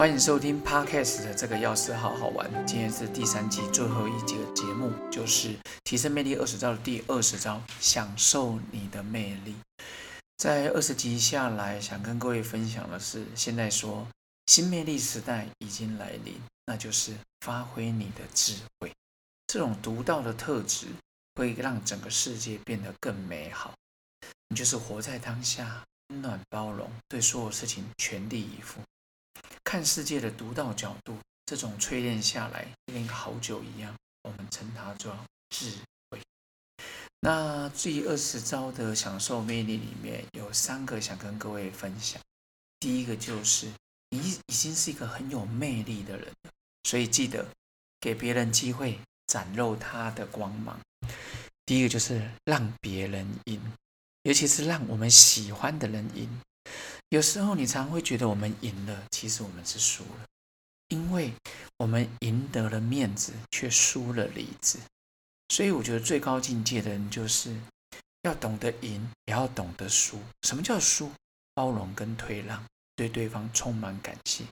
欢迎收听 Podcast 的这个钥匙好好玩。今天是第三季最后一集的节目，就是提升魅力二十招的第二十招，享受你的魅力。在二十集下来，想跟各位分享的是，现在说新魅力时代已经来临，那就是发挥你的智慧。这种独到的特质会让整个世界变得更美好。你就是活在当下，温暖包容，对所有事情全力以赴。看世界的独到角度，这种淬炼下来，跟好酒一样，我们称它做智慧。那第二十招的享受魅力里面有三个想跟各位分享。第一个就是你已经是一个很有魅力的人，所以记得给别人机会展露他的光芒。第一个就是让别人赢，尤其是让我们喜欢的人赢。有时候你常会觉得我们赢了，其实我们是输了，因为我们赢得了面子，却输了理智。所以我觉得最高境界的人，就是要懂得赢，也要懂得输。什么叫输？包容跟退让，对对方充满感谢。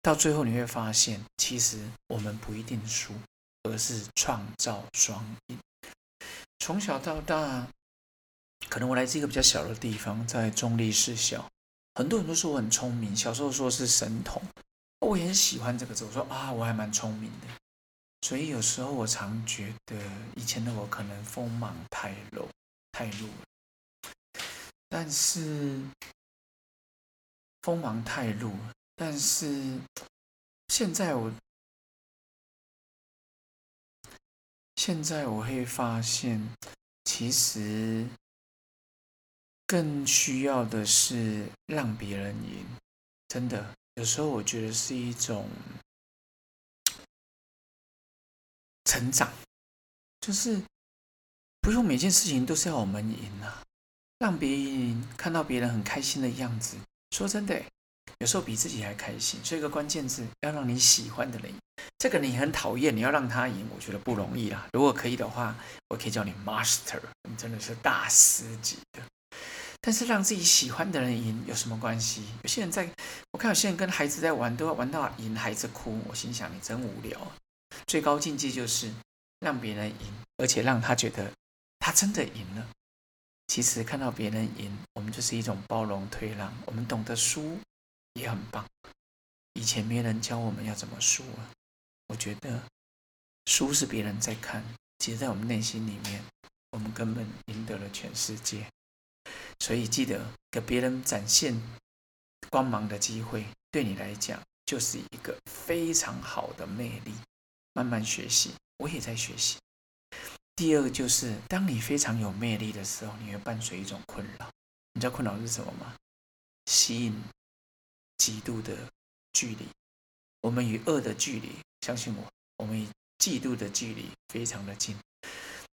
到最后你会发现，其实我们不一定输，而是创造双赢。从小到大，可能我来自一个比较小的地方，在中立市小。很多人都说我很聪明，小时候说是神童，我也很喜欢这个字。我说啊，我还蛮聪明的。所以有时候我常觉得，以前的我可能锋芒太露，太露了。但是锋芒太露，但是现在我，现在我会发现，其实。更需要的是让别人赢，真的，有时候我觉得是一种成长，就是不用每件事情都是要我们赢啊，让别人赢，看到别人很开心的样子。说真的，有时候比自己还开心。所以个关键字要让你喜欢的人赢，这个你很讨厌，你要让他赢，我觉得不容易啦。如果可以的话，我可以叫你 master，你真的是大师级的。但是让自己喜欢的人赢有什么关系？有些人在，我看有些人跟孩子在玩，都要玩到赢，孩子哭。我心想，你真无聊。最高境界就是让别人赢，而且让他觉得他真的赢了。其实看到别人赢，我们就是一种包容退让。我们懂得输也很棒。以前没人教我们要怎么输啊。我觉得输是别人在看，其实在我们内心里面，我们根本赢得了全世界。所以记得给别人展现光芒的机会，对你来讲就是一个非常好的魅力。慢慢学习，我也在学习。第二个就是，当你非常有魅力的时候，你会伴随一种困扰。你知道困扰是什么吗？吸引极度的距离。我们与恶的距离，相信我，我们与嫉妒的距离非常的近。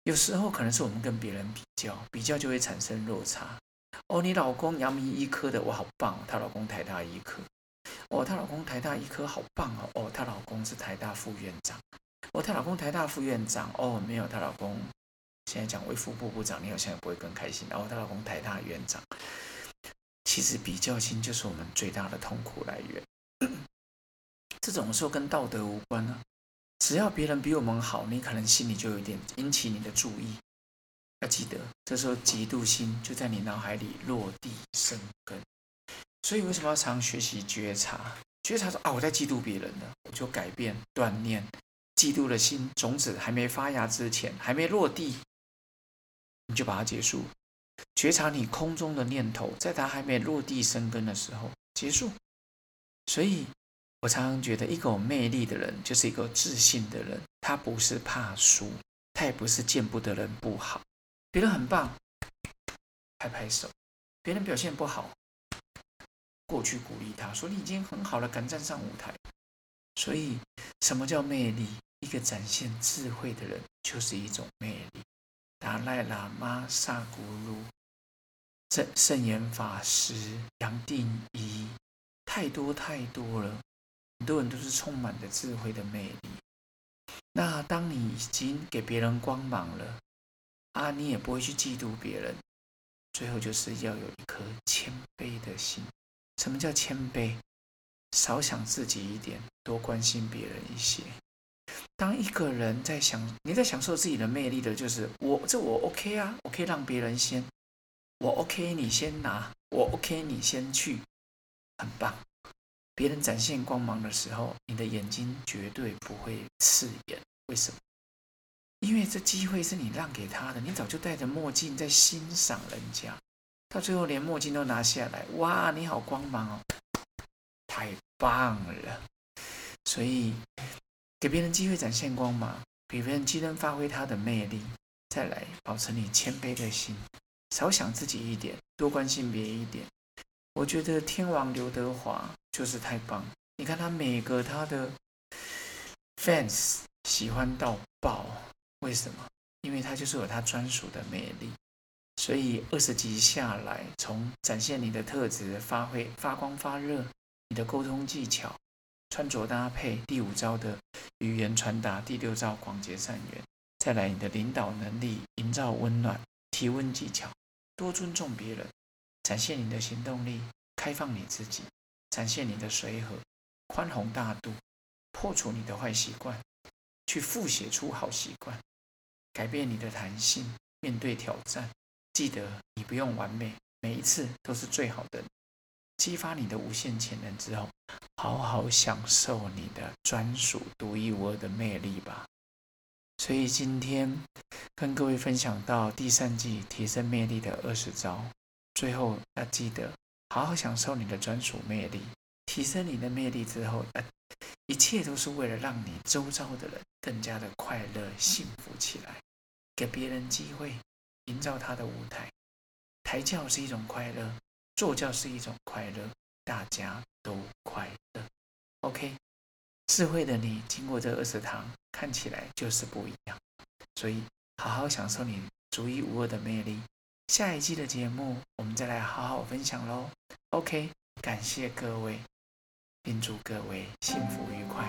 有时候可能是我们跟别人比较，比较就会产生落差。哦，你老公阳明医科的，我好棒；她老公台大医科，哦，她老公台大医科好棒哦。哦，她老公是台大副院长，哦，她老公台大副院长，哦，没有，她老公现在讲为副部部长，你好像也不会更开心。哦，她老公台大院长，其实比较心就是我们最大的痛苦来源。这种时候跟道德无关啊。只要别人比我们好，你可能心里就有点引起你的注意。要记得，这时候嫉妒心就在你脑海里落地生根。所以为什么要常学习觉察？觉察说啊，我在嫉妒别人呢，我就改变锻炼嫉妒的心种子还没发芽之前，还没落地，你就把它结束。觉察你空中的念头，在它还没落地生根的时候结束。所以。我常常觉得，一个有魅力的人就是一个自信的人。他不是怕输，他也不是见不得人不好。别人很棒，拍拍手；别人表现不好，过去鼓励他说：“你已经很好了，敢站上舞台。”所以，什么叫魅力？一个展现智慧的人就是一种魅力。达赖喇嘛、萨古鲁、圣圣严法师、杨定一，太多太多了。很多人都是充满着智慧的魅力。那当你已经给别人光芒了啊，你也不会去嫉妒别人。最后就是要有一颗谦卑的心。什么叫谦卑？少想自己一点，多关心别人一些。当一个人在享你在享受自己的魅力的，就是我这我 OK 啊，我可以让别人先，我 OK 你先拿，我 OK 你先去，很棒。别人展现光芒的时候，你的眼睛绝对不会刺眼。为什么？因为这机会是你让给他的，你早就戴着墨镜在欣赏人家，到最后连墨镜都拿下来，哇，你好光芒哦，太棒了！所以给别人机会展现光芒，给别人机能发挥他的魅力，再来保持你谦卑的心，少想自己一点，多关心别人一点。我觉得天王刘德华就是太棒，你看他每个他的 fans 喜欢到爆，为什么？因为它就是有它专属的魅力，所以二十集下来，从展现你的特质、发挥发光发热，你的沟通技巧、穿着搭配，第五招的语言传达，第六招广结善缘，再来你的领导能力、营造温暖、提问技巧，多尊重别人。展现你的行动力，开放你自己，展现你的随和、宽宏大度，破除你的坏习惯，去复写出好习惯，改变你的弹性，面对挑战，记得你不用完美，每一次都是最好的，激发你的无限潜能之后，好好享受你的专属独一无二的魅力吧。所以今天跟各位分享到第三季提升魅力的二十招。最后要记得好好享受你的专属魅力，提升你的魅力之后，呃，一切都是为了让你周遭的人更加的快乐幸福起来，给别人机会，营造他的舞台。抬轿是一种快乐，坐轿是一种快乐，大家都快乐。OK，智慧的你经过这二十堂，看起来就是不一样。所以好好享受你独一无二的魅力。下一季的节目，我们再来好好分享喽。OK，感谢各位，并祝各位幸福愉快，